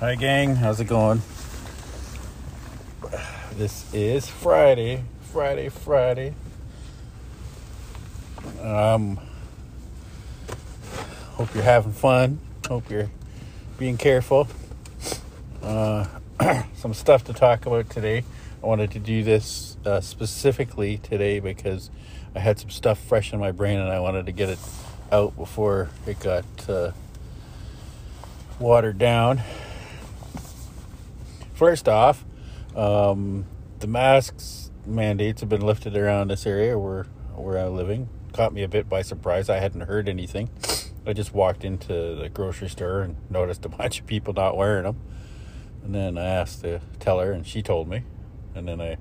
Hi, gang. How's it going? This is Friday. Friday, Friday. Um, hope you're having fun. Hope you're being careful. Uh, some stuff to talk about today. I wanted to do this uh, specifically today because I had some stuff fresh in my brain and I wanted to get it out before it got uh, watered down. First off, um, the masks mandates have been lifted around this area where where I'm living. Caught me a bit by surprise. I hadn't heard anything. I just walked into the grocery store and noticed a bunch of people not wearing them. And then I asked the teller, and she told me. And then I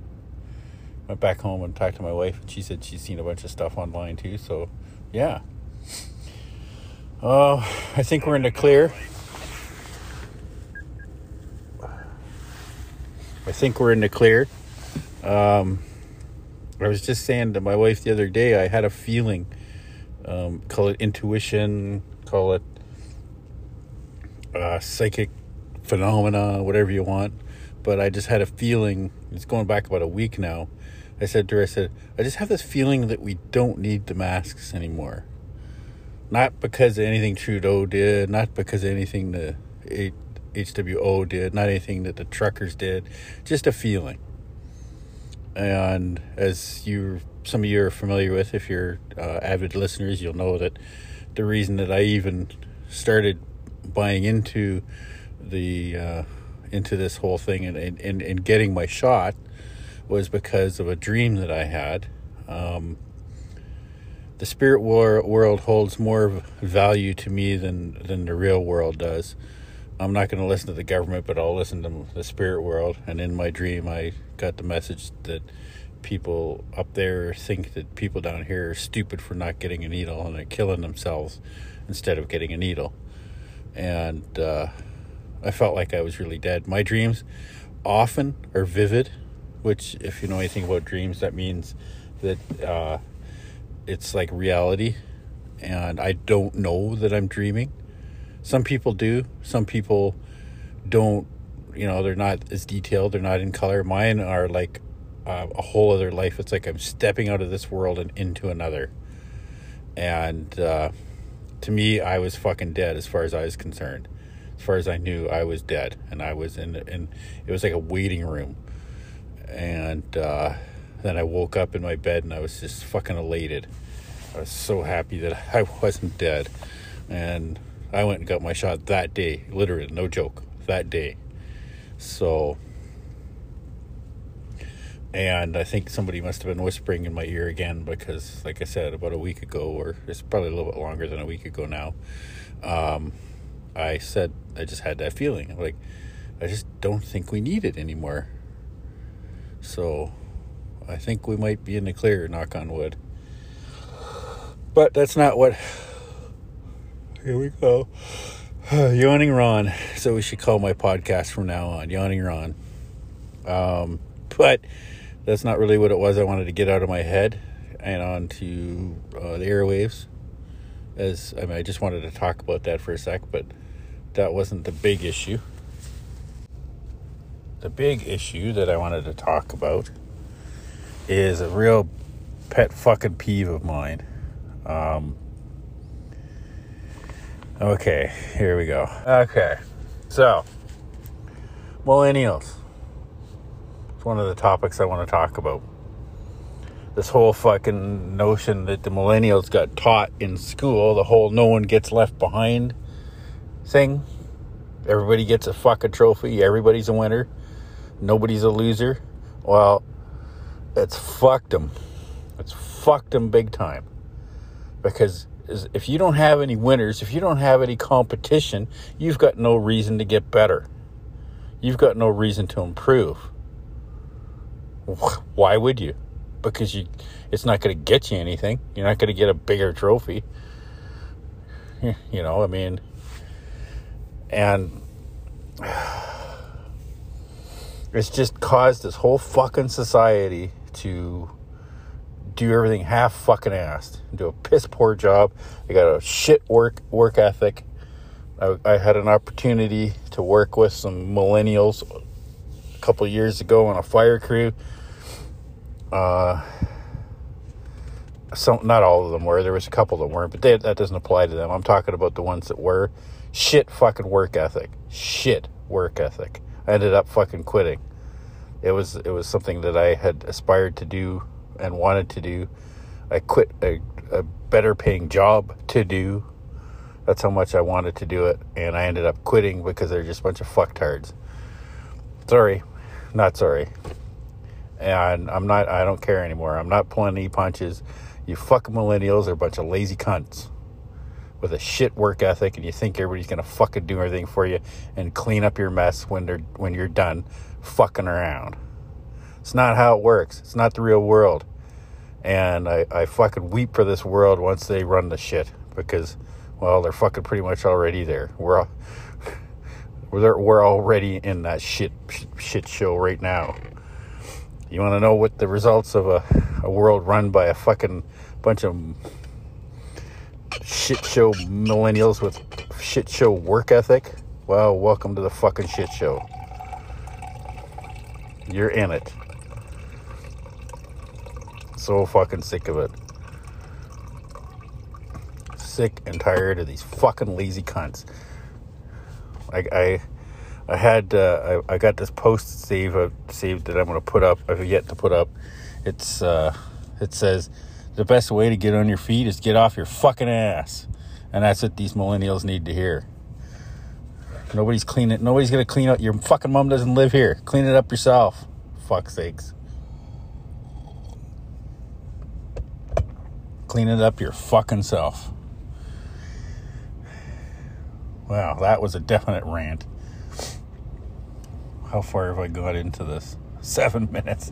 went back home and talked to my wife, and she said she's seen a bunch of stuff online too. So, yeah. Uh, I think we're in the clear. I think we're in the clear. Um, I was just saying to my wife the other day, I had a feeling, um, call it intuition, call it uh, psychic phenomena, whatever you want. But I just had a feeling, it's going back about a week now. I said to her, I said, I just have this feeling that we don't need the masks anymore. Not because of anything Trudeau did, not because of anything the HWO did, not anything that the truckers did, just a feeling. And as you, some of you are familiar with, if you're uh, avid listeners, you'll know that the reason that I even started buying into the uh, into this whole thing and, and, and getting my shot was because of a dream that I had. Um, the spirit world holds more value to me than than the real world does. I'm not going to listen to the government, but I'll listen to the spirit world. And in my dream, I got the message that people up there think that people down here are stupid for not getting a needle and they're killing themselves instead of getting a needle. And uh, I felt like I was really dead. My dreams often are vivid, which, if you know anything about dreams, that means that uh, it's like reality. And I don't know that I'm dreaming some people do. Some people don't. You know, they're not as detailed. They're not in color. Mine are like uh, a whole other life. It's like I'm stepping out of this world and into another. And uh, to me, I was fucking dead as far as I was concerned. As far as I knew, I was dead, and I was in. in it was like a waiting room. And uh, then I woke up in my bed, and I was just fucking elated. I was so happy that I wasn't dead, and I went and got my shot that day, literally, no joke, that day. So, and I think somebody must have been whispering in my ear again because, like I said, about a week ago, or it's probably a little bit longer than a week ago now, um, I said I just had that feeling. Like, I just don't think we need it anymore. So, I think we might be in the clear, knock on wood. But that's not what here we go. Yawning Ron. So we should call my podcast from now on Yawning Ron. Um, but that's not really what it was. I wanted to get out of my head and onto uh, the airwaves. As I mean, I just wanted to talk about that for a sec, but that wasn't the big issue. The big issue that I wanted to talk about is a real pet fucking peeve of mine. Um, Okay, here we go. Okay, so millennials. It's one of the topics I want to talk about. This whole fucking notion that the millennials got taught in school, the whole no one gets left behind thing. Everybody gets a fucking trophy, everybody's a winner, nobody's a loser. Well, it's fucked them. It's fucked them big time. Because is if you don't have any winners, if you don't have any competition, you've got no reason to get better. You've got no reason to improve. Why would you? Because you it's not going to get you anything. You're not going to get a bigger trophy. You know, I mean and it's just caused this whole fucking society to do everything half fucking assed, do a piss poor job. I got a shit work work ethic. I, I had an opportunity to work with some millennials a couple years ago on a fire crew. Uh, some not all of them were. There was a couple that weren't, but they, that doesn't apply to them. I'm talking about the ones that were. Shit fucking work ethic. Shit work ethic. I ended up fucking quitting. It was it was something that I had aspired to do and wanted to do. I quit a, a better paying job to do. That's how much I wanted to do it, and I ended up quitting because they're just a bunch of fucktards. Sorry, not sorry. And I'm not. I don't care anymore. I'm not pulling any punches. You fucking millennials are a bunch of lazy cunts with a shit work ethic, and you think everybody's gonna fucking do everything for you and clean up your mess when they're when you're done fucking around. It's not how it works. It's not the real world. And I, I fucking weep for this world once they run the shit because, well, they're fucking pretty much already there. We're we're we're already in that shit shit show right now. You want to know what the results of a, a world run by a fucking bunch of shit show millennials with shit show work ethic? Well, welcome to the fucking shit show. You're in it. So fucking sick of it. Sick and tired of these fucking lazy cunts. I, I I had uh, I, I got this post save uh, saved that I'm to put up. I've yet to put up. It's uh, it says the best way to get on your feet is get off your fucking ass, and that's what these millennials need to hear. Nobody's cleaning. Nobody's gonna clean up. Your fucking mom doesn't live here. Clean it up yourself. Fuck sakes. Clean it up your fucking self. Wow, that was a definite rant how far have I got into this? Seven minutes.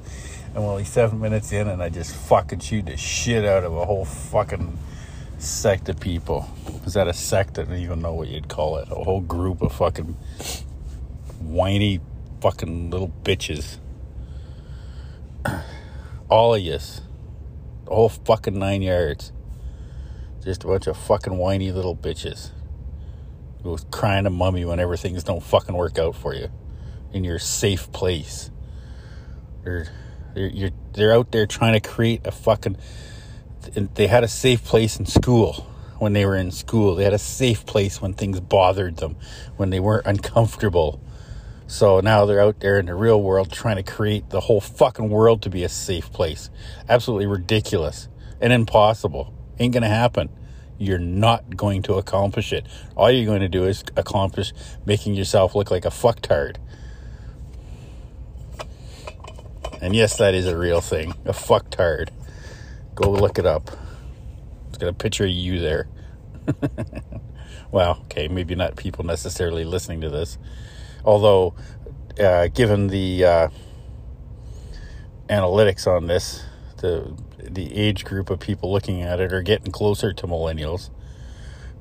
I'm only seven minutes in, and I just fucking chewed the shit out of a whole fucking sect of people. Is that a sect? I don't even know what you'd call it. A whole group of fucking whiny fucking little bitches. All of yous. The whole fucking nine yards. Just a bunch of fucking whiny little bitches. Who's crying to mummy whenever things don't fucking work out for you in your safe place. They're, they're, they're out there trying to create a fucking. They had a safe place in school when they were in school. They had a safe place when things bothered them, when they weren't uncomfortable. So now they're out there in the real world trying to create the whole fucking world to be a safe place. Absolutely ridiculous and impossible. Ain't gonna happen. You're not going to accomplish it. All you're going to do is accomplish making yourself look like a fucktard. And yes, that is a real thing. A fucktard. Go look it up. It's got a picture of you there. well, okay, maybe not people necessarily listening to this. Although, uh, given the uh, analytics on this, the the age group of people looking at it are getting closer to millennials.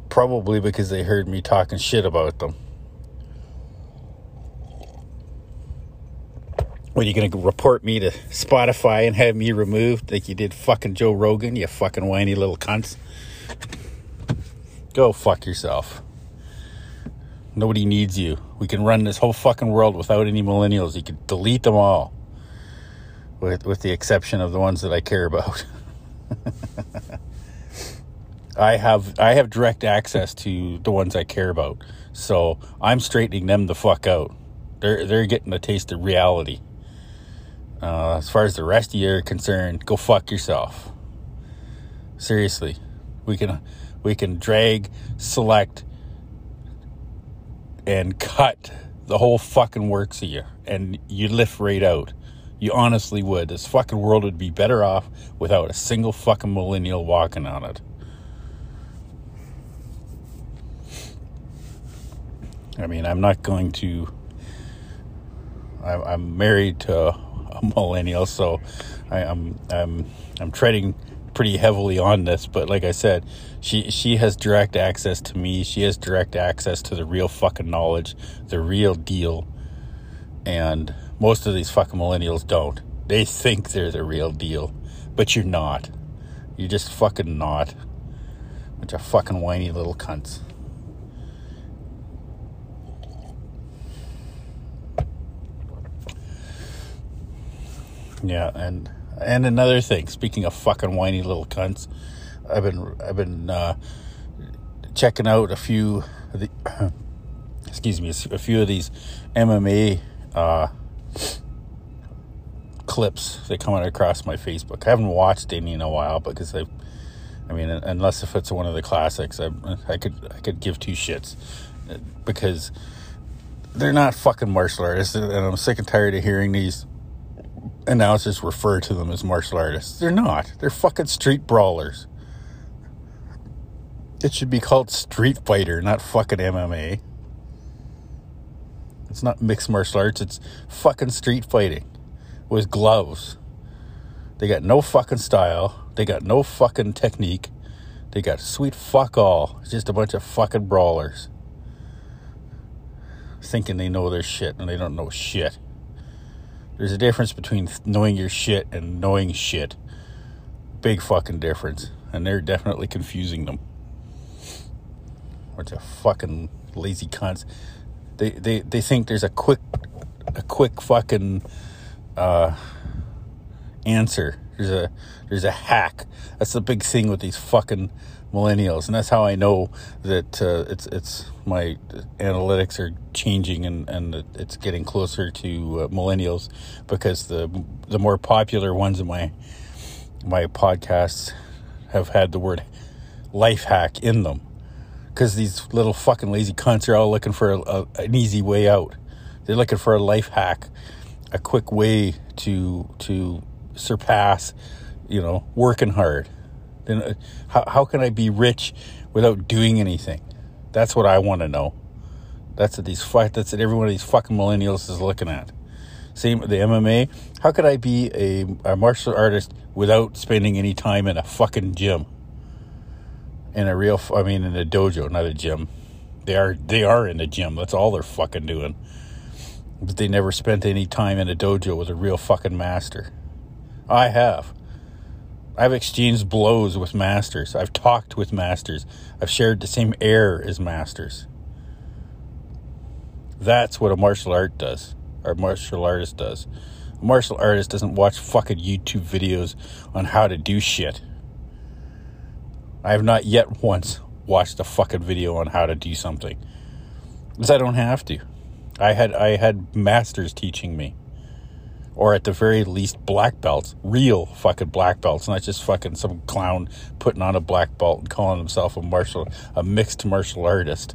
Probably because they heard me talking shit about them. What are you going to report me to Spotify and have me removed like you did fucking Joe Rogan, you fucking whiny little cunts? Go fuck yourself. Nobody needs you. We can run this whole fucking world without any millennials. You can delete them all. With with the exception of the ones that I care about. I have I have direct access to the ones I care about. So I'm straightening them the fuck out. They're they're getting a taste of reality. Uh, as far as the rest of you are concerned, go fuck yourself. Seriously, we can we can drag, select, and cut the whole fucking works of you, and you lift right out. You honestly would. This fucking world would be better off without a single fucking millennial walking on it. I mean, I'm not going to. I'm married to a millennial, so I, am I'm, I'm I'm treading pretty heavily on this. But like I said, she she has direct access to me. She has direct access to the real fucking knowledge, the real deal. And most of these fucking millennials don't. They think they're the real deal, but you're not. You're just fucking not. Bunch of fucking whiny little cunts. Yeah, and and another thing, speaking of fucking whiny little cunts, I've been I've been uh, checking out a few of the excuse me a few of these MMA uh, clips that come across my Facebook. I haven't watched any in a while because I, I mean, unless if it's one of the classics, I, I could I could give two shits because they're not fucking martial artists, and I'm sick and tired of hearing these announcers refer to them as martial artists. They're not. They're fucking street brawlers. It should be called Street Fighter, not fucking MMA. It's not mixed martial arts, it's fucking street fighting with gloves. They got no fucking style. They got no fucking technique. They got sweet fuck all. It's just a bunch of fucking brawlers. Thinking they know their shit and they don't know shit. There's a difference between knowing your shit and knowing shit. Big fucking difference. And they're definitely confusing them. Bunch of fucking lazy cunts. They, they, they think there's a quick a quick fucking uh, answer. There's a there's a hack. That's the big thing with these fucking millennials, and that's how I know that uh, it's it's my analytics are changing and and it's getting closer to uh, millennials because the the more popular ones in my my podcasts have had the word life hack in them because these little fucking lazy cunts are all looking for a, a, an easy way out. They're looking for a life hack a quick way to to surpass, you know, working hard. Then uh, how how can I be rich without doing anything? That's what I want to know. That's what these fuck. That's what every one of these fucking millennials is looking at. Same with the MMA. How could I be a, a martial artist without spending any time in a fucking gym? In a real, I mean, in a dojo, not a gym. They are they are in a gym. That's all they're fucking doing but they never spent any time in a dojo with a real fucking master. I have. I've exchanged blows with masters. I've talked with masters. I've shared the same air as masters. That's what a martial art does, or martial artist does. A martial artist doesn't watch fucking YouTube videos on how to do shit. I have not yet once watched a fucking video on how to do something. Because I don't have to. I had I had masters teaching me, or at the very least black belts, real fucking black belts, not just fucking some clown putting on a black belt and calling himself a martial a mixed martial artist.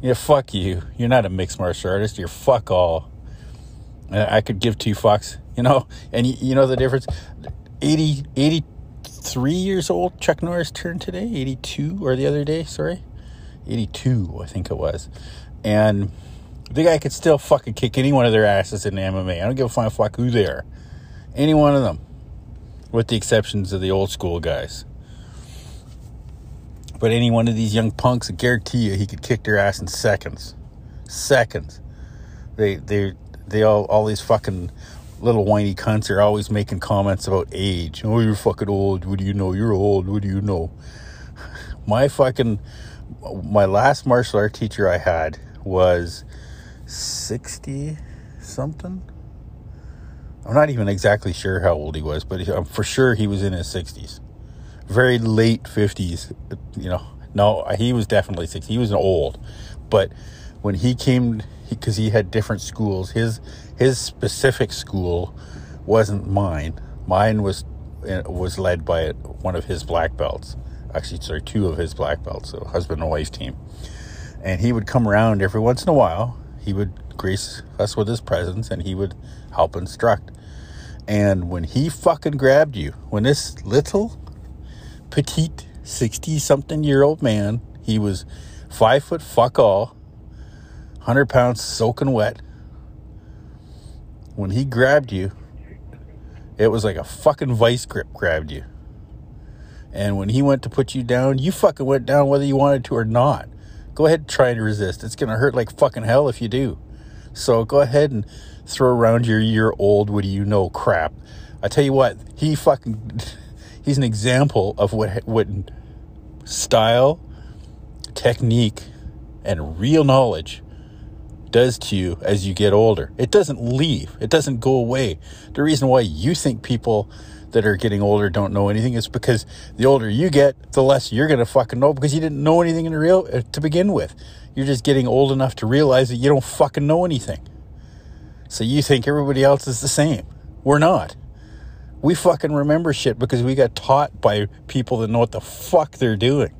Yeah, fuck you. You're not a mixed martial artist. You're fuck all. I could give two fucks, you know. And you, you know the difference. 80, 83 years old. Chuck Norris turned today. 82 or the other day. Sorry, 82. I think it was, and the guy could still fucking kick any one of their asses in MMA. I don't give a fuck who they are. Any one of them. With the exceptions of the old school guys. But any one of these young punks, I guarantee you he could kick their ass in seconds. Seconds. They they they all all these fucking little whiny cunts are always making comments about age. Oh, you're fucking old. What do you know? You're old. What do you know? My fucking my last martial art teacher I had was 60 something. I'm not even exactly sure how old he was, but I'm for sure he was in his 60s. Very late 50s, you know. No, he was definitely 60. He was old. But when he came because he, he had different schools, his his specific school wasn't mine. Mine was uh, was led by one of his black belts. Actually, sorry, two of his black belts, so husband and wife team. And he would come around every once in a while he would grace us with his presence and he would help instruct. And when he fucking grabbed you, when this little petite 60 something year old man, he was five foot fuck all, 100 pounds soaking wet. When he grabbed you, it was like a fucking vice grip grabbed you. And when he went to put you down, you fucking went down whether you wanted to or not. Go ahead and try and resist. It's going to hurt like fucking hell if you do. So go ahead and throw around your year old, what do you know crap. I tell you what, he fucking, he's an example of what, what style, technique, and real knowledge does to you as you get older. It doesn't leave, it doesn't go away. The reason why you think people that are getting older don't know anything is because the older you get, the less you're going to fucking know because you didn't know anything in real uh, to begin with. You're just getting old enough to realize that you don't fucking know anything. So you think everybody else is the same. We're not. We fucking remember shit because we got taught by people that know what the fuck they're doing.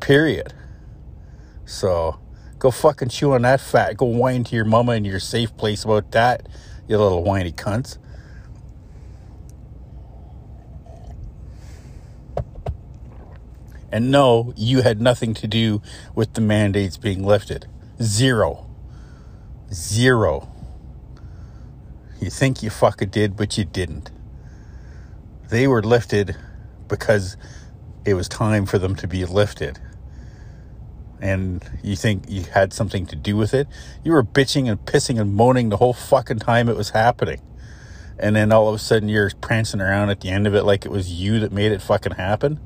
Period. So go fucking chew on that fat. Go whine to your mama in your safe place about that, you little whiny cunts. And no, you had nothing to do with the mandates being lifted. Zero. Zero. You think you fucking did, but you didn't. They were lifted because it was time for them to be lifted and you think you had something to do with it. You were bitching and pissing and moaning the whole fucking time it was happening. And then all of a sudden you're prancing around at the end of it like it was you that made it fucking happen.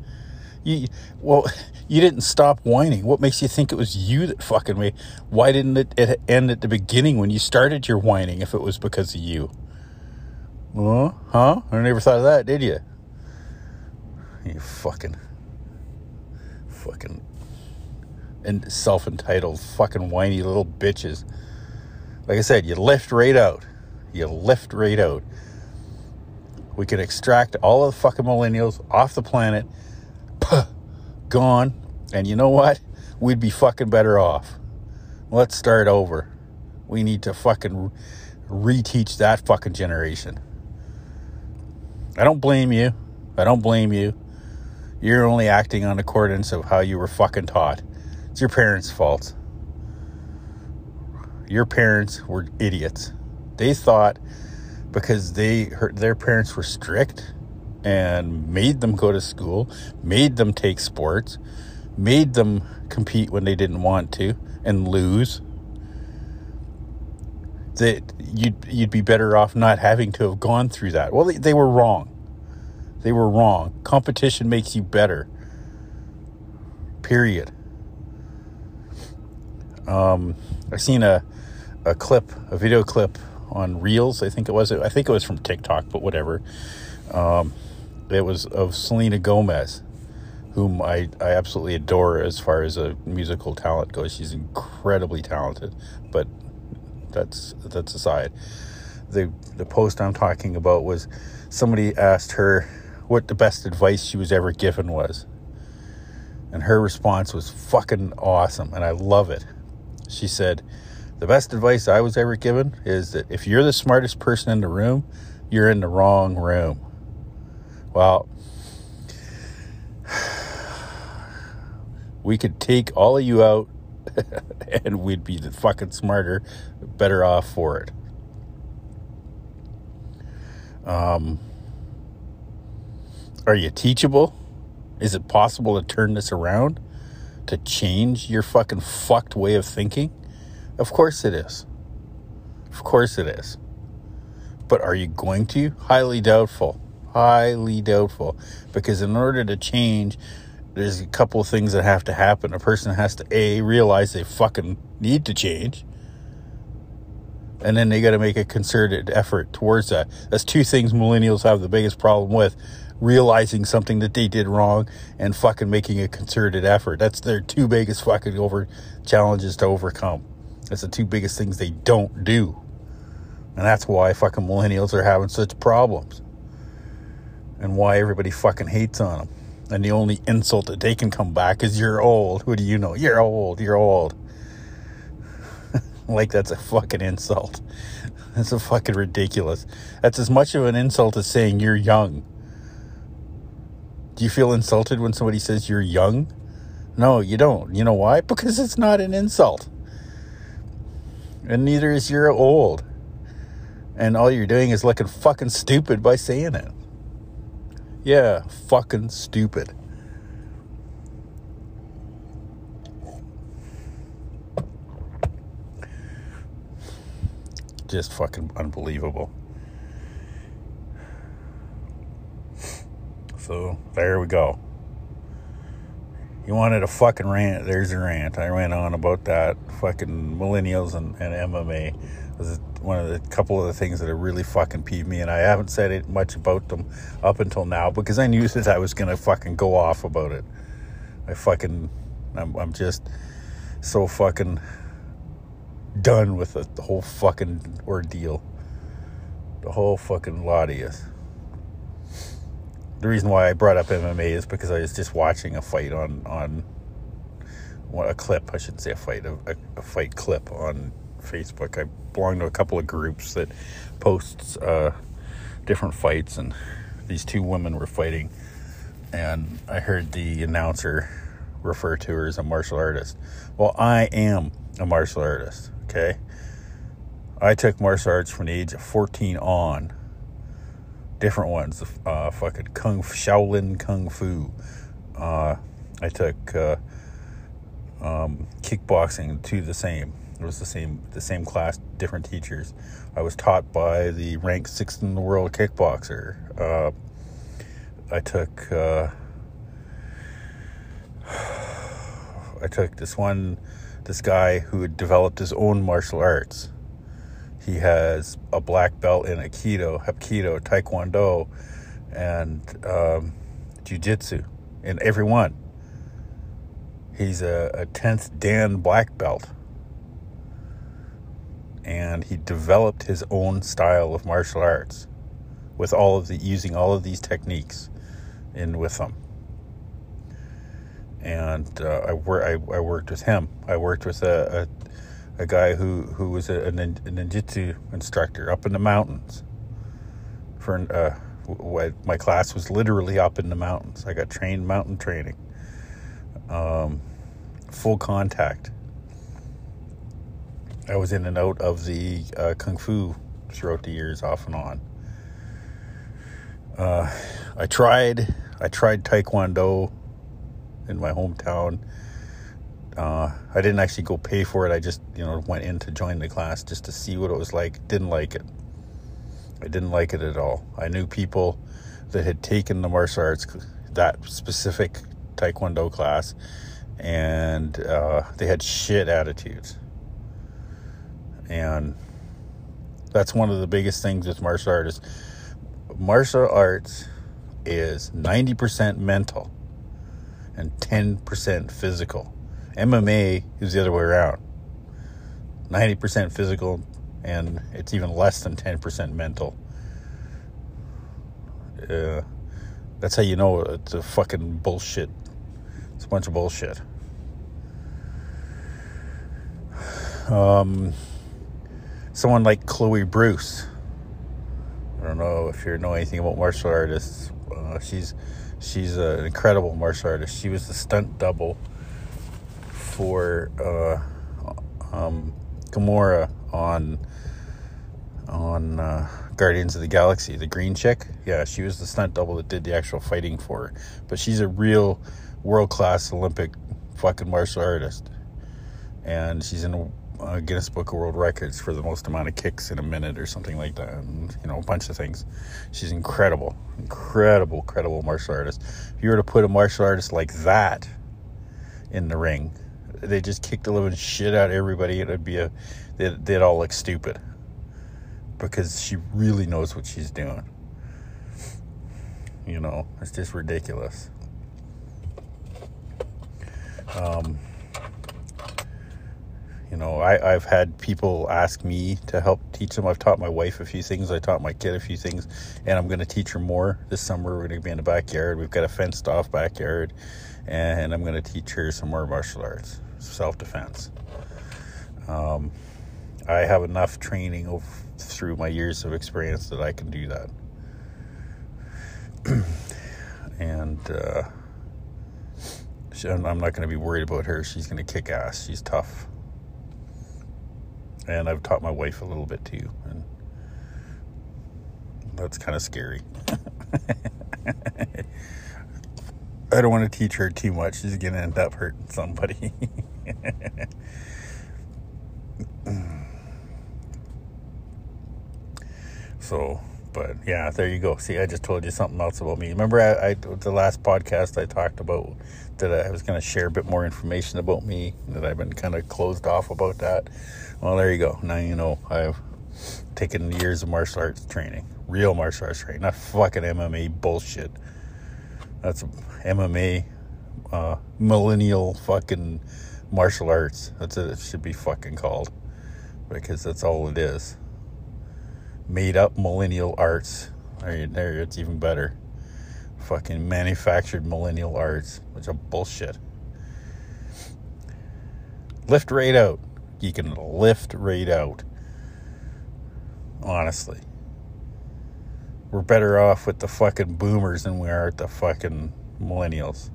You well, you didn't stop whining. What makes you think it was you that fucking made? Why didn't it, it end at the beginning when you started your whining if it was because of you? Well, huh? I never thought of that, did you? You fucking fucking and self entitled fucking whiny little bitches. Like I said, you lift right out. You lift right out. We could extract all of the fucking millennials off the planet, puh, gone, and you know what? We'd be fucking better off. Let's start over. We need to fucking reteach that fucking generation. I don't blame you. I don't blame you. You're only acting on accordance of how you were fucking taught. It's your parents' fault. Your parents were idiots. They thought because they their parents were strict and made them go to school, made them take sports, made them compete when they didn't want to and lose. That you'd you'd be better off not having to have gone through that. Well, they, they were wrong. They were wrong. Competition makes you better. Period. Um, I seen a a clip, a video clip on Reels. I think it was. I think it was from TikTok, but whatever. Um, it was of Selena Gomez, whom I, I absolutely adore as far as a musical talent goes. She's incredibly talented, but that's that's aside. The the post I'm talking about was somebody asked her what the best advice she was ever given was. And her response was fucking awesome and I love it. She said, The best advice I was ever given is that if you're the smartest person in the room, you're in the wrong room. Well, we could take all of you out and we'd be the fucking smarter, better off for it. Um, are you teachable? Is it possible to turn this around? To change your fucking fucked way of thinking? Of course it is. Of course it is. But are you going to? Highly doubtful. Highly doubtful. Because in order to change, there's a couple of things that have to happen. A person has to A, realize they fucking need to change. And then they got to make a concerted effort towards that. That's two things millennials have the biggest problem with realizing something that they did wrong and fucking making a concerted effort. That's their two biggest fucking over challenges to overcome. That's the two biggest things they don't do. And that's why fucking millennials are having such problems. And why everybody fucking hates on them. And the only insult that they can come back is you're old. Who do you know? You're old. You're old. like that's a fucking insult. That's a fucking ridiculous. That's as much of an insult as saying you're young. Do you feel insulted when somebody says you're young? No, you don't. You know why? Because it's not an insult. And neither is you're old. And all you're doing is looking fucking stupid by saying it. Yeah, fucking stupid. Just fucking unbelievable. So there we go. You wanted a fucking rant. There's a rant. I ran on about that. Fucking millennials and, and MMA was one of the couple of the things that really fucking peeved me, and I haven't said it much about them up until now because I knew that I was gonna fucking go off about it. I fucking, I'm, I'm just so fucking done with the, the whole fucking ordeal. The whole fucking lot of you. The reason why I brought up MMA is because I was just watching a fight on on well, a clip. I shouldn't say a fight, a, a, fight clip on Facebook. I belong to a couple of groups that posts uh, different fights, and these two women were fighting, and I heard the announcer refer to her as a martial artist. Well, I am a martial artist. Okay. I took martial arts from the age of 14 on. Different ones. Uh, fucking Kung Shaolin Kung Fu. Uh, I took uh, um, kickboxing to the same. It was the same the same class, different teachers. I was taught by the ranked sixth in the world kickboxer. Uh, I took uh, I took this one this guy who had developed his own martial arts. He has a black belt in Aikido, Hapkido, Taekwondo, and um, Jiu Jitsu in every one. He's a, a 10th Dan black belt. And he developed his own style of martial arts with all of the using all of these techniques in with them and uh, I, wor- I, I worked with him. I worked with a, a, a guy who, who was a, a, ninjutsu instructor up in the mountains. For uh, my class was literally up in the mountains. I got trained mountain training, um, full contact. I was in and out of the uh, kung fu throughout the years, off and on. Uh, I tried. I tried taekwondo in my hometown. Uh, I didn't actually go pay for it. I just, you know, went in to join the class just to see what it was like. Didn't like it. I didn't like it at all. I knew people that had taken the martial arts, that specific Taekwondo class, and uh, they had shit attitudes. And that's one of the biggest things with martial arts. Martial arts is 90% mental and 10% physical. MMA is the other way around 90% physical, and it's even less than 10% mental. Uh, that's how you know it's a fucking bullshit. It's a bunch of bullshit. Um, someone like Chloe Bruce. I don't know if you know anything about martial artists. Uh, she's She's an incredible martial artist. She was the stunt double for uh, um, Gamora on on uh, Guardians of the Galaxy. The green chick, yeah, she was the stunt double that did the actual fighting for her. But she's a real world class Olympic fucking martial artist, and she's in uh, Guinness Book of World Records for the most amount of kicks in a minute or something like that. And, you know, a bunch of things. She's incredible, incredible, incredible martial artist. If you were to put a martial artist like that in the ring, they just kick the living shit out of everybody. It'd be a, they'd, they'd all look stupid because she really knows what she's doing. You know, it's just ridiculous. Um, you know, I, I've had people ask me to help teach them. I've taught my wife a few things. I taught my kid a few things, and I'm going to teach her more this summer. We're going to be in the backyard. We've got a fenced off backyard, and I'm going to teach her some more martial arts, self defense. Um, I have enough training of, through my years of experience that I can do that. and uh, I'm not going to be worried about her. She's going to kick ass. She's tough and I've taught my wife a little bit too, and that's kind of scary. I don't want to teach her too much. She's going to end up hurting somebody. so, But yeah, there you go. See, I just told you something else about me. Remember, I, I the last podcast I talked about that I was going to share a bit more information about me that I've been kind of closed off about that. Well, there you go. Now you know I've taken years of martial arts training, real martial arts training, not fucking MMA bullshit. That's MMA, uh, millennial fucking martial arts. That's what it should be fucking called because that's all it is. Made up millennial arts. There, there it's even better. Fucking manufactured millennial arts, which is bullshit. Lift right out. You can lift right out. Honestly. We're better off with the fucking boomers than we are with the fucking millennials.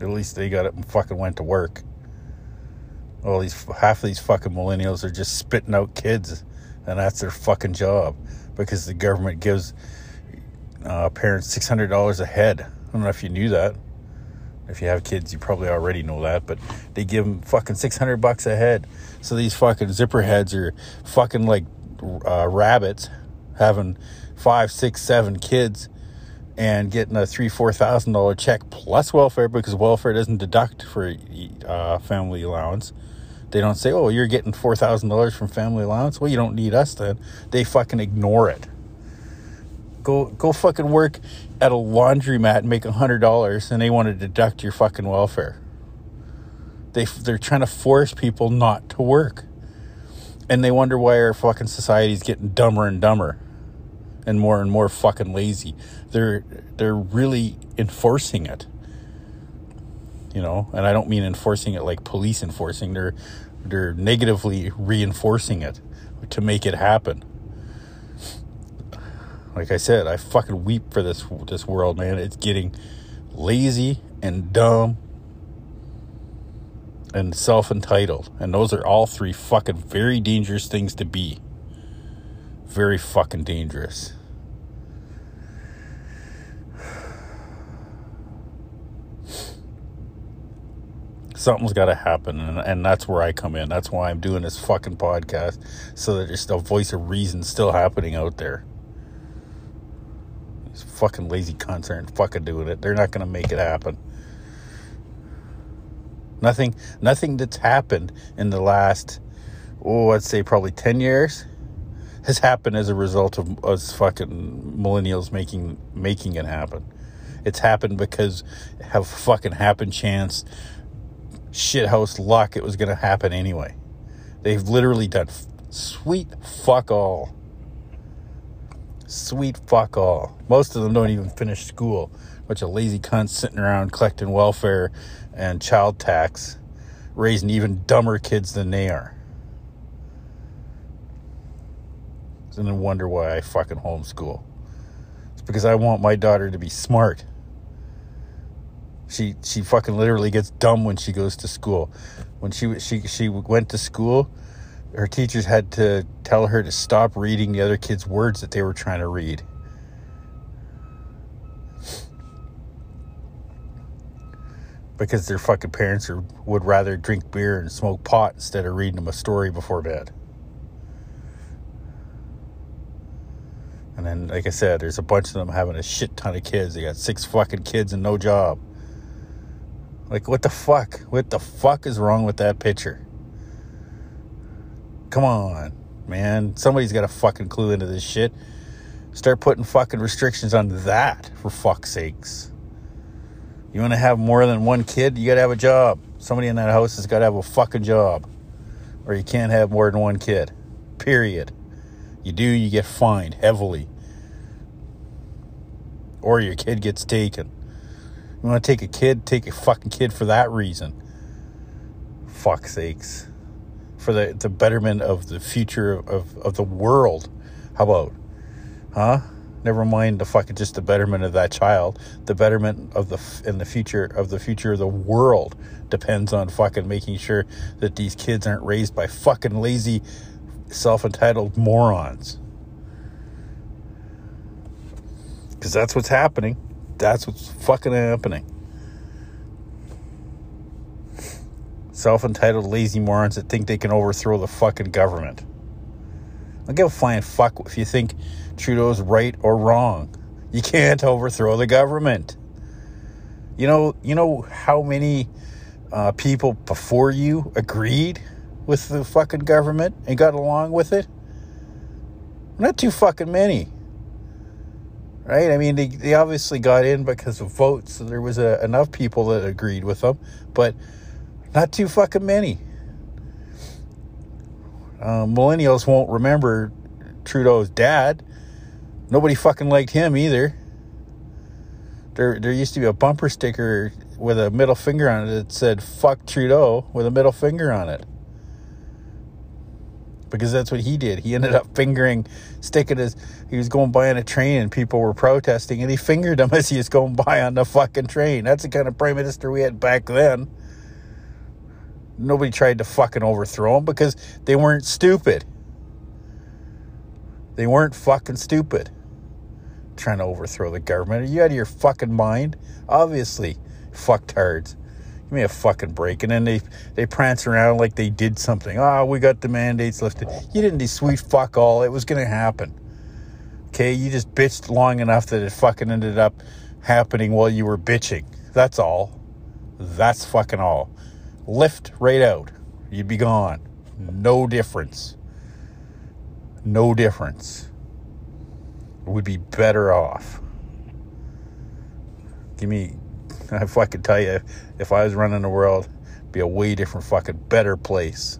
At least they got it and fucking went to work. All these half of these fucking millennials are just spitting out kids, and that's their fucking job because the government gives uh, parents six hundred dollars a head. I don't know if you knew that. If you have kids, you probably already know that, but they give them fucking six hundred bucks a head. So these fucking zipper heads are fucking like uh, rabbits, having five, six, seven kids and getting a three four thousand dollar check plus welfare because welfare doesn't deduct for uh, family allowance. They don't say, "Oh, you're getting four thousand dollars from family allowance." Well, you don't need us then. They fucking ignore it. Go go fucking work at a laundromat and make hundred dollars, and they want to deduct your fucking welfare. They they're trying to force people not to work, and they wonder why our fucking society is getting dumber and dumber and more and more fucking lazy. They're they're really enforcing it. You know, and I don't mean enforcing it like police enforcing. They're they're negatively reinforcing it to make it happen. Like I said, I fucking weep for this this world, man. It's getting lazy and dumb and self-entitled. And those are all three fucking very dangerous things to be. Very fucking dangerous. Something's got to happen and, and that's where i come in. That's why i'm doing this fucking podcast so that there's a voice of reason still happening out there. These fucking lazy cunts aren't fucking doing it. They're not going to make it happen. Nothing nothing that's happened in the last oh i'd say probably 10 years has happened as a result of us fucking millennials making making it happen. It's happened because have fucking happened chance shithouse luck it was going to happen anyway. They've literally done f- sweet fuck all. Sweet fuck all. Most of them don't even finish school. Bunch of lazy cunts sitting around collecting welfare and child tax, raising even dumber kids than they are. And then wonder why I fucking homeschool. It's because I want my daughter to be smart. She she fucking literally gets dumb when she goes to school. When she she she went to school, her teachers had to tell her to stop reading the other kids' words that they were trying to read. Because their fucking parents are, would rather drink beer and smoke pot instead of reading them a story before bed. And then, like I said, there's a bunch of them having a shit ton of kids. They got six fucking kids and no job. Like, what the fuck? What the fuck is wrong with that picture? Come on, man. Somebody's got a fucking clue into this shit. Start putting fucking restrictions on that, for fuck's sakes. You want to have more than one kid? You got to have a job. Somebody in that house has got to have a fucking job. Or you can't have more than one kid. Period. You do, you get fined heavily. Or your kid gets taken. You want to take a kid? Take a fucking kid for that reason. Fuck sakes. For the, the betterment of the future of, of the world. How about? Huh? Never mind the fucking just the betterment of that child. The betterment of the in the future of the future of the world depends on fucking making sure that these kids aren't raised by fucking lazy, self-entitled morons. Because that's what's happening. That's what's fucking happening. Self entitled lazy morons that think they can overthrow the fucking government. I give a flying fuck if you think Trudeau's right or wrong. You can't overthrow the government. You know, you know how many uh, people before you agreed with the fucking government and got along with it? Not too fucking many. Right? I mean, they, they obviously got in because of votes. There was a, enough people that agreed with them, but not too fucking many. Uh, millennials won't remember Trudeau's dad. Nobody fucking liked him either. There, there used to be a bumper sticker with a middle finger on it that said "fuck Trudeau" with a middle finger on it because that's what he did. He ended up fingering, sticking his. He was going by on a train and people were protesting, and he fingered them as he was going by on the fucking train. That's the kind of prime minister we had back then. Nobody tried to fucking overthrow him because they weren't stupid. They weren't fucking stupid. Trying to overthrow the government. Are you out of your fucking mind? Obviously, fucktards. Give me a fucking break. And then they, they prance around like they did something. Oh, we got the mandates lifted. You didn't do sweet fuck all. It was going to happen. Okay, you just bitched long enough that it fucking ended up happening while you were bitching. That's all. That's fucking all. Lift right out. You'd be gone. No difference. No difference. We'd be better off. Give me I fucking tell you, if I was running the world, be a way different fucking better place.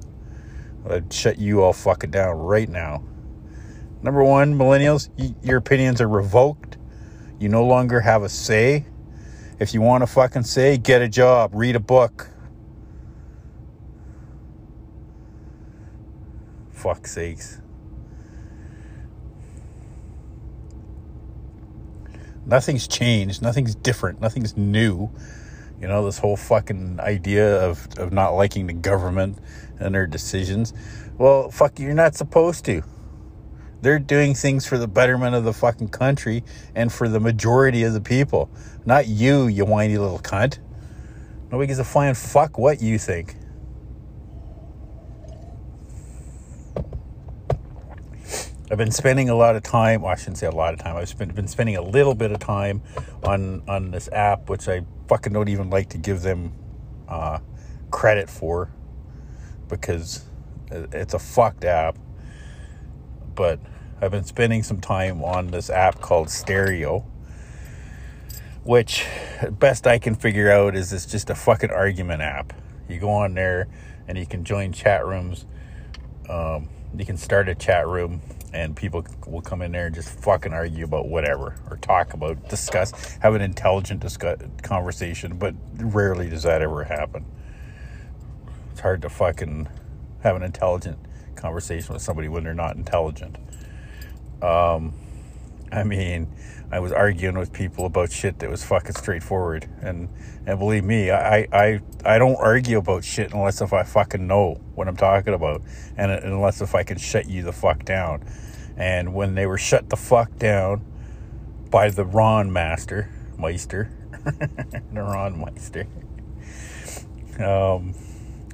I'd shut you all fucking down right now. Number one, millennials, y- your opinions are revoked. You no longer have a say. If you want to fucking say, get a job, read a book. Fuck sakes. Nothing's changed, nothing's different, nothing's new. You know, this whole fucking idea of, of not liking the government and their decisions. Well, fuck, you're not supposed to. They're doing things for the betterment of the fucking country and for the majority of the people. Not you, you whiny little cunt. Nobody gives a flying fuck what you think. I've been spending a lot of time. Well, I shouldn't say a lot of time. I've been, been spending a little bit of time on on this app, which I fucking don't even like to give them uh, credit for because it's a fucked app. But I've been spending some time on this app called Stereo, which best I can figure out is it's just a fucking argument app. You go on there and you can join chat rooms. Um, you can start a chat room and people will come in there and just fucking argue about whatever or talk about discuss have an intelligent discuss, conversation but rarely does that ever happen. It's hard to fucking have an intelligent conversation with somebody when they're not intelligent. Um i mean i was arguing with people about shit that was fucking straightforward and and believe me i i i don't argue about shit unless if i fucking know what i'm talking about and unless if i can shut you the fuck down and when they were shut the fuck down by the Ron Master, Meister, the Ron Meister, um,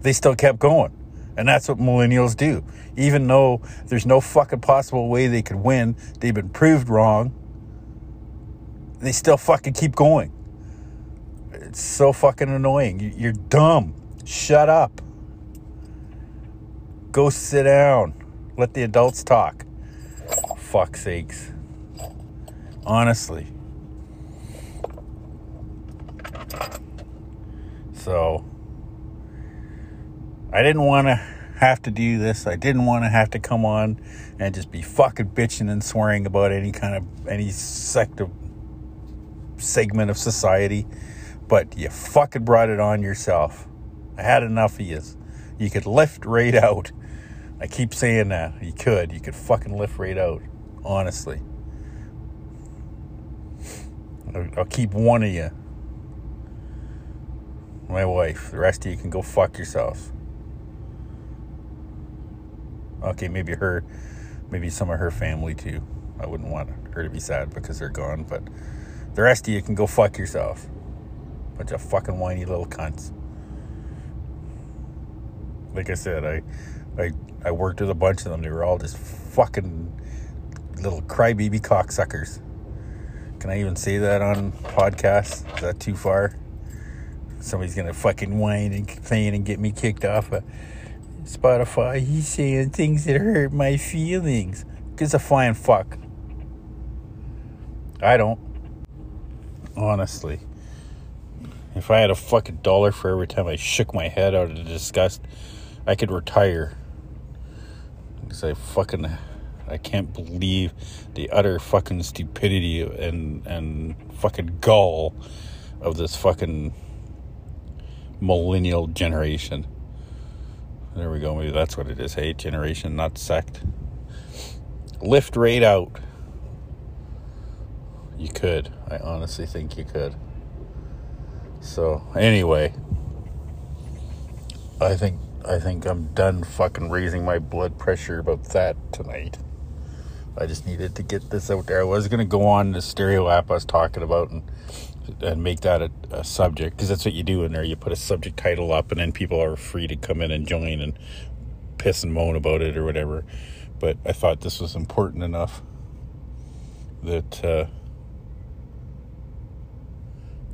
they still kept going. And that's what millennials do. Even though there's no fucking possible way they could win, they've been proved wrong, they still fucking keep going. It's so fucking annoying. You're dumb. Shut up. Go sit down. Let the adults talk fuck's sakes. Honestly. So, I didn't want to have to do this. I didn't want to have to come on and just be fucking bitching and swearing about any kind of any sect of segment of society. But you fucking brought it on yourself. I had enough of you. You could lift right out. I keep saying that. You could. You could fucking lift right out honestly. I'll keep one of you. My wife. The rest of you can go fuck yourselves. Okay, maybe her, maybe some of her family too. I wouldn't want her to be sad because they're gone, but the rest of you can go fuck yourself. Bunch of fucking whiny little cunts. like I said, I, I, I worked with a bunch of them. They were all just fucking little crybaby cocksuckers. Can I even say that on podcast? Is that too far? Somebody's gonna fucking whine and complain and get me kicked off of Spotify. He's saying things that hurt my feelings. Gives a flying fuck. I don't. Honestly. If I had a fucking dollar for every time I shook my head out of disgust, I could retire. Because I fucking. I can't believe the utter fucking stupidity and, and fucking gall of this fucking millennial generation. There we go. Maybe that's what it is. Hey, generation, not sect. Lift rate out. You could. I honestly think you could. So anyway, I think I think I'm done fucking raising my blood pressure about that tonight. I just needed to get this out there. I was gonna go on the stereo app I was talking about and and make that a, a subject because that's what you do in there. You put a subject title up, and then people are free to come in and join and piss and moan about it or whatever. But I thought this was important enough that uh,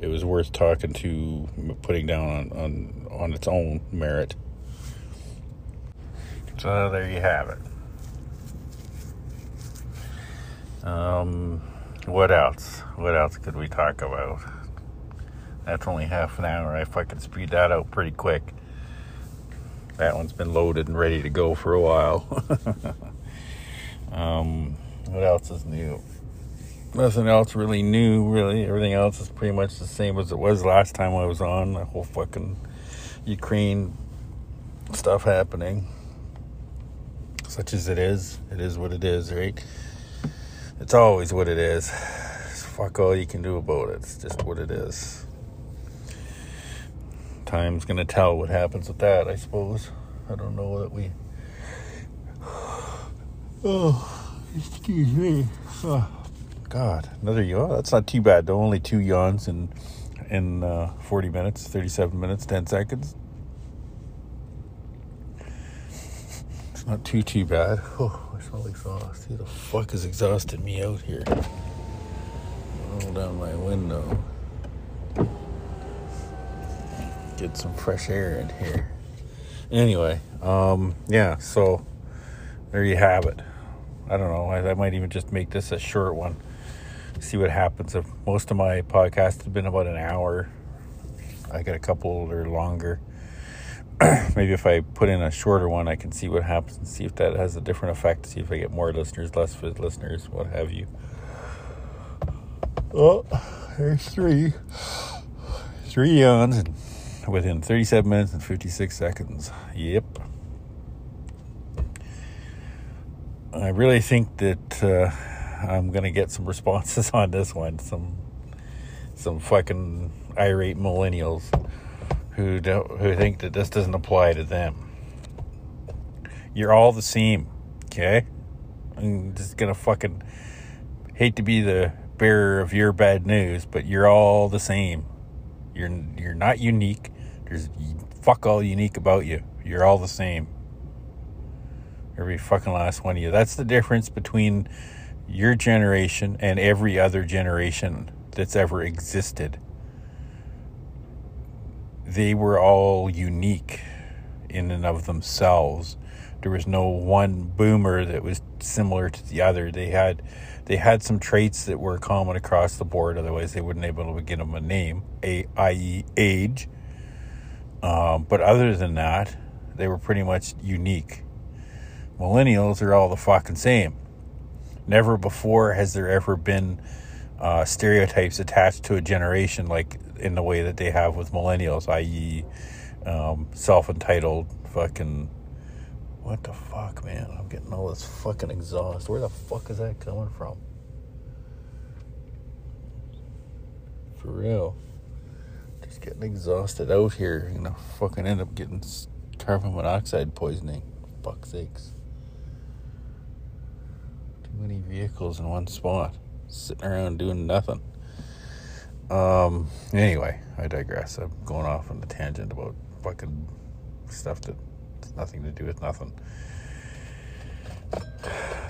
it was worth talking to, putting down on, on on its own merit. So there you have it. Um, what else? What else could we talk about? That's only half an hour. If I fucking speed that out pretty quick. That one's been loaded and ready to go for a while. um, what else is new? Nothing else really new, really. Everything else is pretty much the same as it was last time I was on. The whole fucking Ukraine stuff happening. Such as it is, it is what it is, right? It's always what it is. fuck all you can do about it. It's just what it is. Time's gonna tell what happens with that, I suppose. I don't know that we. Oh, excuse me. Oh, God, another yawn. That's not too bad though. Only two yawns in in uh, 40 minutes, 37 minutes, 10 seconds. It's not too too bad. Oh, I smell exhaust. Who the fuck is exhausted me out here? Roll down my window. Get some fresh air in here. Anyway, um, yeah, so there you have it. I don't know. I, I might even just make this a short one. See what happens. If most of my podcasts have been about an hour, I get a couple are longer. Maybe if I put in a shorter one, I can see what happens and see if that has a different effect. See if I get more listeners, less listeners, what have you. Oh, there's three. Three yawns within 37 minutes and 56 seconds. Yep. I really think that uh, I'm gonna get some responses on this one. Some some fucking irate millennials who don't who think that this doesn't apply to them. You're all the same, okay? I'm just gonna fucking hate to be the bearer of your bad news, but you're all the same. You're you're not unique. There's fuck all unique about you. You're all the same. Every fucking last one of you. That's the difference between your generation and every other generation that's ever existed. They were all unique in and of themselves. There was no one boomer that was similar to the other. They had they had some traits that were common across the board. Otherwise, they wouldn't be able to give them a name, a, i.e., age. Um, but other than that, they were pretty much unique. Millennials are all the fucking same. Never before has there ever been uh, stereotypes attached to a generation like in the way that they have with millennials, i.e., um, self entitled fucking what the fuck, man? I'm getting all this fucking exhaust. Where the fuck is that coming from? For real. Just getting exhausted out here. You know, fucking end up getting carbon monoxide poisoning. Fuck sakes. Too many vehicles in one spot. Sitting around doing nothing. Um, anyway, I digress. I'm going off on a tangent about fucking stuff that has nothing to do with nothing.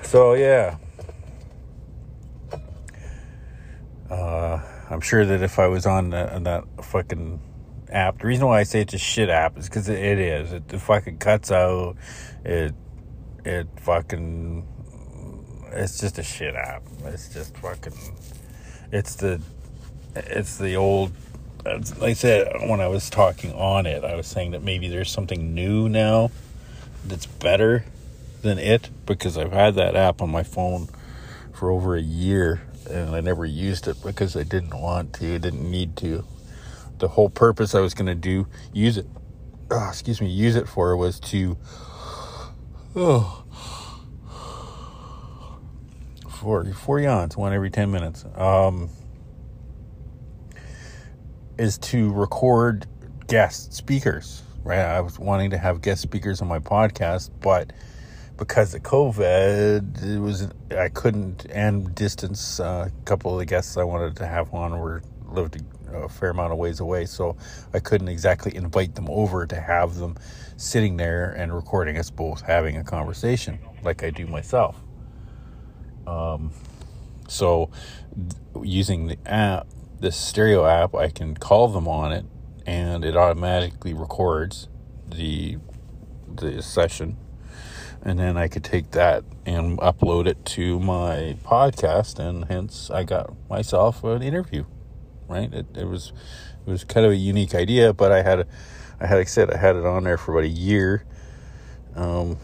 So yeah. Uh, I'm sure that if I was on, the, on that fucking app, the reason why I say it's a shit app is because it, it is. It, it fucking cuts out. It it fucking it's just a shit app. It's just fucking. It's the it's the old. Like I said when I was talking on it, I was saying that maybe there's something new now that's better than it because I've had that app on my phone for over a year and I never used it because I didn't want to, didn't need to. The whole purpose I was going to do, use it, oh, excuse me, use it for was to, oh, four, four yawns, one every 10 minutes, um, is to record guest speakers, right? I was wanting to have guest speakers on my podcast, but because of COVID, it was I couldn't and distance. Uh, a couple of the guests I wanted to have on were lived a fair amount of ways away, so I couldn't exactly invite them over to have them sitting there and recording us both having a conversation like I do myself. Um, so using the app, this stereo app, I can call them on it, and it automatically records the the session and then I could take that and upload it to my podcast, and hence I got myself an interview. Right? It, it was it was kind of a unique idea, but I had I had like I said I had it on there for about a year, um,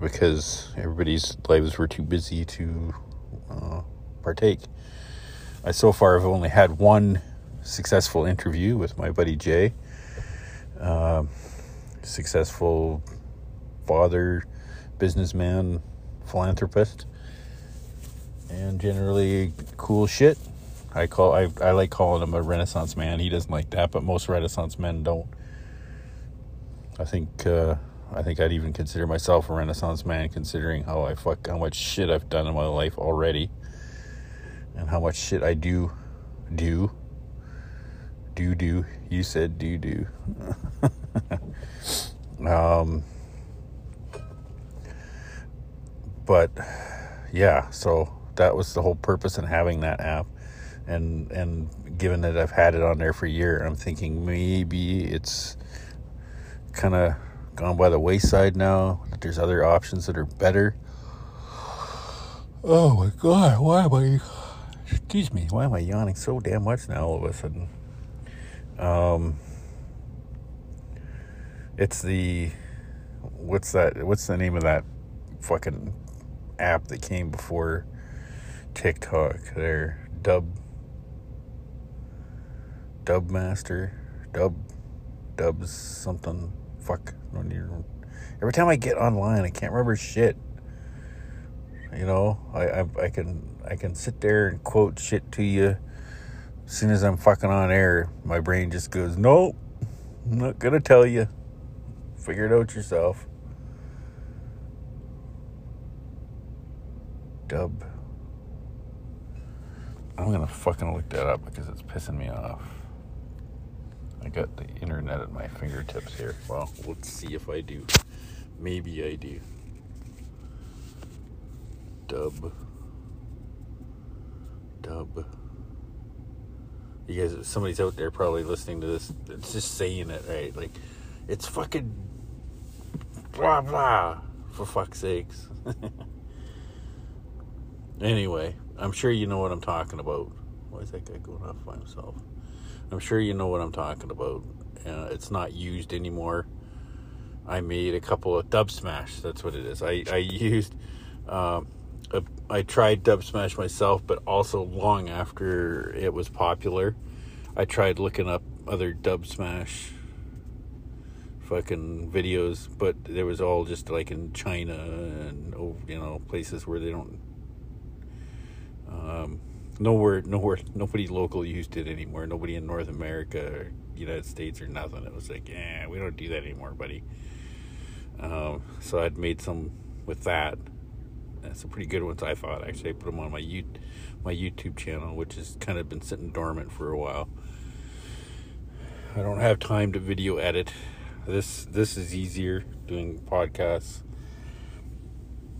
because everybody's lives were too busy to uh, partake. I so far have only had one successful interview with my buddy Jay. Uh, successful father businessman, philanthropist, and generally cool shit. I call I, I like calling him a Renaissance man. He doesn't like that, but most Renaissance men don't. I think uh, I think I'd even consider myself a Renaissance man, considering how I fuck how much shit I've done in my life already, and how much shit I do do do do. You said do do. um but yeah, so that was the whole purpose in having that app. And and given that I've had it on there for a year, I'm thinking maybe it's kind of gone by the wayside now. That there's other options that are better. Oh my god, why am I? Excuse me, why am I yawning so damn much now all of a sudden? Um, it's the what's that? What's the name of that fucking app that came before TikTok there. Dub Dub Master. Dub Dubs something. Fuck. No need. Every time I get online I can't remember shit. You know, I, I I can I can sit there and quote shit to you. As soon as I'm fucking on air, my brain just goes, Nope, I'm not gonna tell you. Figure it out yourself. dub. I'm gonna fucking look that up because it's pissing me off. I got the internet at my fingertips here. Well, let's see if I do. Maybe I do. Dub. Dub. You guys, somebody's out there probably listening to this. It's just saying it right. Like, it's fucking blah blah. For fuck's sakes. Anyway, I'm sure you know what I'm talking about. Why is that guy going off by himself? I'm sure you know what I'm talking about. Uh, it's not used anymore. I made a couple of Dubsmash. That's what it is. I I used. A, I tried Dubsmash myself, but also long after it was popular, I tried looking up other Dubsmash fucking videos, but there was all just like in China and oh, you know places where they don't um, nowhere, nowhere, nobody local used it anymore. Nobody in North America, or United States, or nothing. It was like, yeah, we don't do that anymore, buddy. Um, so I'd made some with that. That's some pretty good ones, I thought. Actually, I put them on my U- my YouTube channel, which has kind of been sitting dormant for a while. I don't have time to video edit. this this is easier doing podcasts.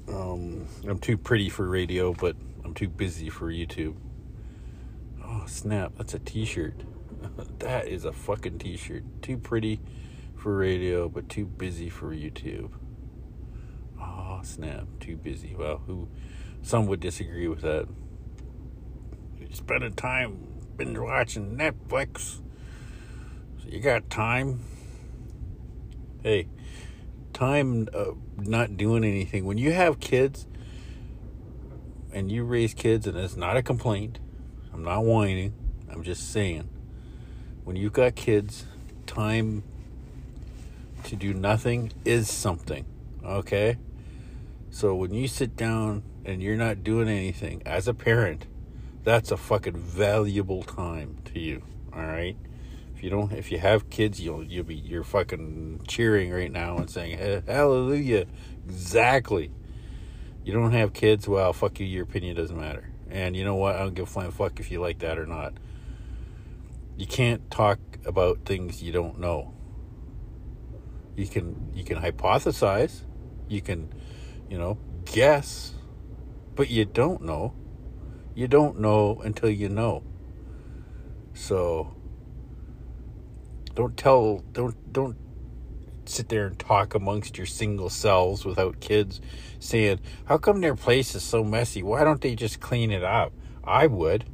Um, I'm too pretty for radio, but I'm too busy for YouTube. Oh snap! That's a T-shirt. that is a fucking T-shirt. Too pretty for radio, but too busy for YouTube. Oh snap! Too busy. Well, who? Some would disagree with that. You're spending time binge watching Netflix. So you got time. Hey, time uh, not doing anything. When you have kids and you raise kids, and it's not a complaint, I'm not whining, I'm just saying, when you've got kids, time to do nothing is something, okay? So when you sit down and you're not doing anything as a parent, that's a fucking valuable time to you, all right? If you don't, if you have kids, you'll you'll be you're fucking cheering right now and saying hallelujah. Exactly. You don't have kids, well, fuck you. Your opinion doesn't matter. And you know what? I don't give a flying fuck if you like that or not. You can't talk about things you don't know. You can you can hypothesize, you can, you know, guess, but you don't know. You don't know until you know. So don't tell don't don't sit there and talk amongst your single selves without kids saying, How come their place is so messy? Why don't they just clean it up? I would.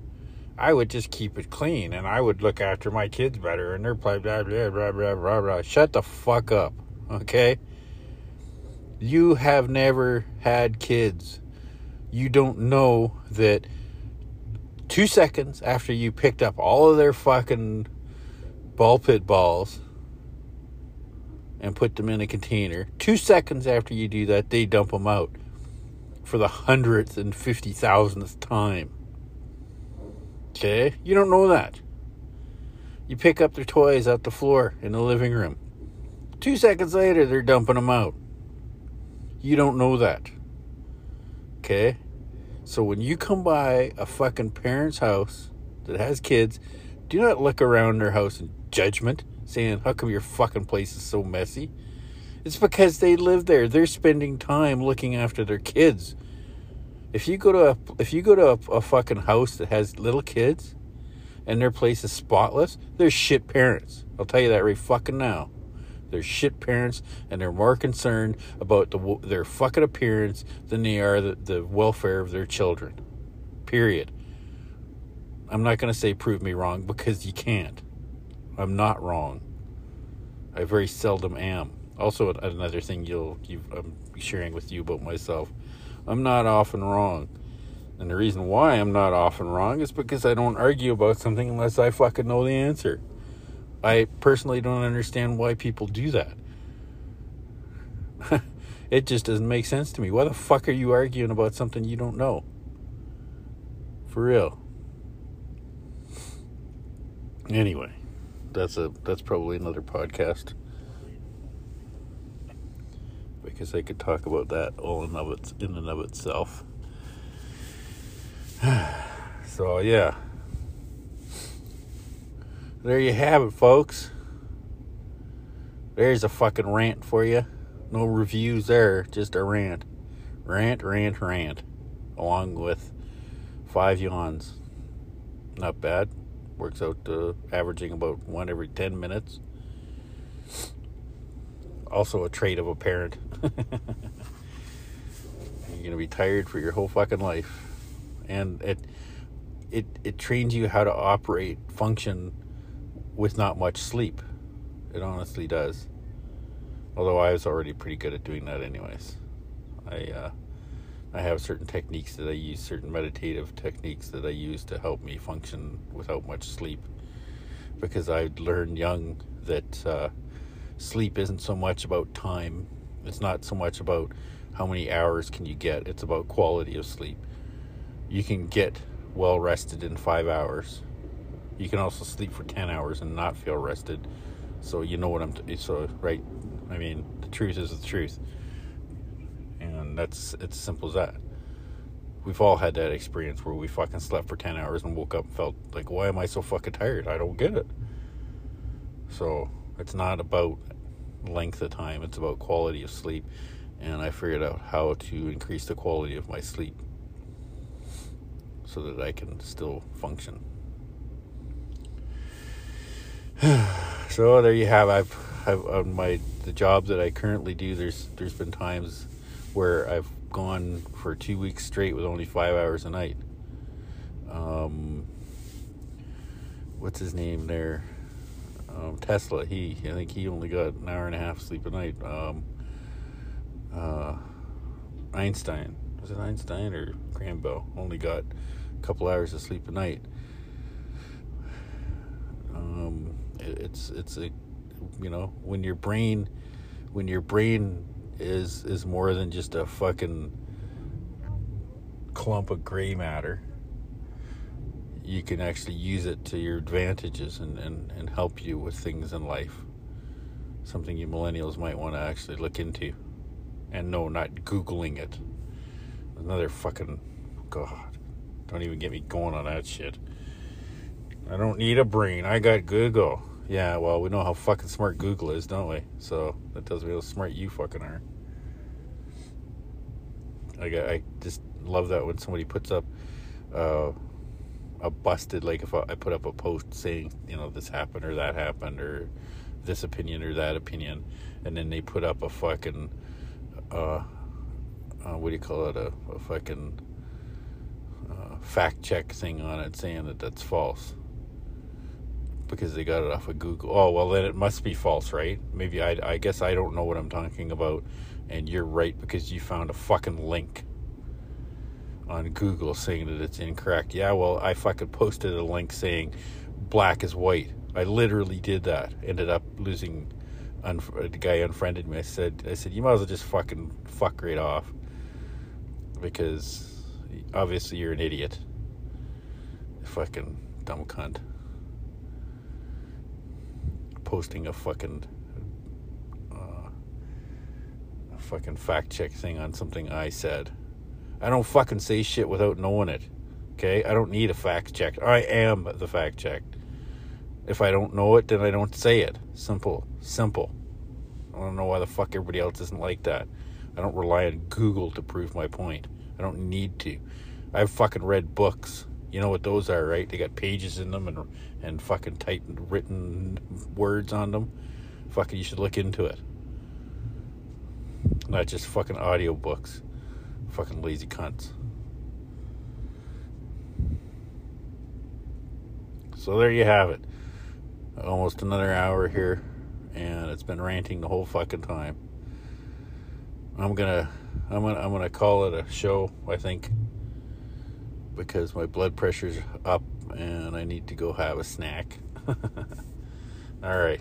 I would just keep it clean and I would look after my kids better and they're blah blah blah blah blah blah blah. Shut the fuck up. Okay? You have never had kids. You don't know that two seconds after you picked up all of their fucking ball pit balls and put them in a container. Two seconds after you do that, they dump them out for the hundredth and fifty thousandth time. Okay? You don't know that. You pick up their toys out the floor in the living room. Two seconds later, they're dumping them out. You don't know that. Okay? So when you come by a fucking parent's house that has kids, do not look around their house in judgment, saying, How come your fucking place is so messy? It's because they live there. They're spending time looking after their kids. If you go to a if you go to a, a fucking house that has little kids and their place is spotless, they're shit parents. I'll tell you that right fucking now. They're shit parents, and they're more concerned about the, their fucking appearance than they are the, the welfare of their children. Period. I'm not going to say prove me wrong because you can't. I'm not wrong. I very seldom am. Also, another thing you'll you, I'm sharing with you about myself. I'm not often wrong. And the reason why I'm not often wrong is because I don't argue about something unless I fucking know the answer. I personally don't understand why people do that. it just doesn't make sense to me. Why the fuck are you arguing about something you don't know? For real. Anyway, that's a that's probably another podcast because I could talk about that all in of its in and of itself. so yeah, there you have it, folks. There's a fucking rant for you. No reviews there, just a rant, rant, rant, rant, along with five yawns. Not bad. Works out to averaging about one every 10 minutes. Also, a trait of a parent. You're going to be tired for your whole fucking life. And it, it, it trains you how to operate, function with not much sleep. It honestly does. Although I was already pretty good at doing that, anyways. I, uh, I have certain techniques that I use, certain meditative techniques that I use to help me function without much sleep. Because I learned young that uh, sleep isn't so much about time. It's not so much about how many hours can you get. It's about quality of sleep. You can get well rested in five hours. You can also sleep for ten hours and not feel rested. So you know what I'm. T- so right. I mean, the truth is the truth and that's it's simple as that. We've all had that experience where we fucking slept for 10 hours and woke up and felt like, why am I so fucking tired? I don't get it. So it's not about length of time. It's about quality of sleep. And I figured out how to increase the quality of my sleep so that I can still function. so there you have. I've, I've on my the job that I currently do. There's there's been times where I've gone for two weeks straight with only five hours a night. Um, what's his name there? Um, Tesla. He I think he only got an hour and a half sleep a night. Um, uh, Einstein was it Einstein or Bell only got a couple hours of sleep a night. Um, it's it's a you know when your brain when your brain is is more than just a fucking clump of gray matter you can actually use it to your advantages and, and, and help you with things in life. Something you millennials might want to actually look into. And no, not Googling it. Another fucking. God. Don't even get me going on that shit. I don't need a brain. I got Google. Yeah, well, we know how fucking smart Google is, don't we? So that tells me how smart you fucking are. I, got, I just love that when somebody puts up. Uh, a busted like if I put up a post saying you know this happened or that happened or this opinion or that opinion, and then they put up a fucking uh, uh what do you call it a, a fucking uh, fact check thing on it saying that that's false because they got it off of Google. Oh well, then it must be false, right? Maybe I I guess I don't know what I'm talking about, and you're right because you found a fucking link on Google saying that it's incorrect. Yeah, well, I fucking posted a link saying black is white. I literally did that. Ended up losing. Unf- the guy unfriended me. I said, I said, you might as well just fucking fuck right off because obviously you're an idiot. Fucking dumb cunt. Posting a fucking uh, a fucking fact check thing on something I said. I don't fucking say shit without knowing it. Okay? I don't need a fact check. I am the fact check. If I don't know it, then I don't say it. Simple. Simple. I don't know why the fuck everybody else isn't like that. I don't rely on Google to prove my point. I don't need to. I've fucking read books. You know what those are, right? They got pages in them and and fucking typed written words on them. Fucking, you should look into it. Not just fucking audiobooks. Fucking lazy cunts. So there you have it. Almost another hour here, and it's been ranting the whole fucking time. I'm gonna, I'm gonna, I'm gonna call it a show. I think because my blood pressure's up, and I need to go have a snack. All right,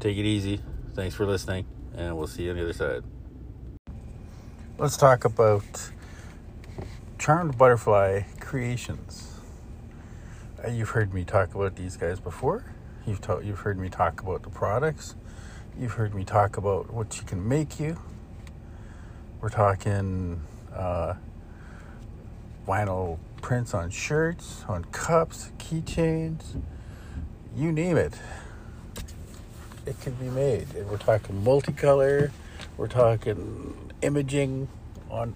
take it easy. Thanks for listening, and we'll see you on the other side let's talk about Charmed Butterfly Creations. Uh, you've heard me talk about these guys before. You've ta- you've heard me talk about the products. You've heard me talk about what you can make you. We're talking uh, vinyl prints on shirts, on cups, keychains, you name it. It can be made. And we're talking multicolor. We're talking imaging on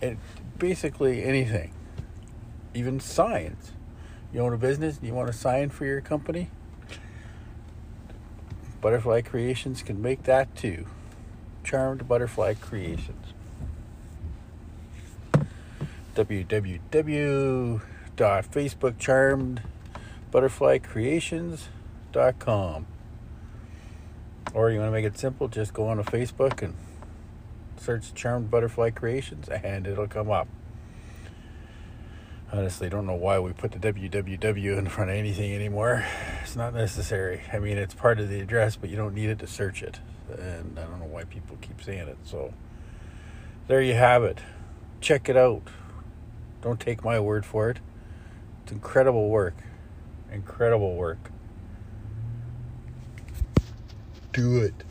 it, basically anything, even signs. You own a business and you want a sign for your company? Butterfly Creations can make that too. Charmed Butterfly Creations. www.facebookcharmedbutterflycreations.com or you want to make it simple, just go on to Facebook and search Charmed Butterfly Creations and it'll come up. Honestly, don't know why we put the www in front of anything anymore. It's not necessary. I mean, it's part of the address, but you don't need it to search it. And I don't know why people keep saying it. So there you have it. Check it out. Don't take my word for it. It's incredible work. Incredible work. Do it.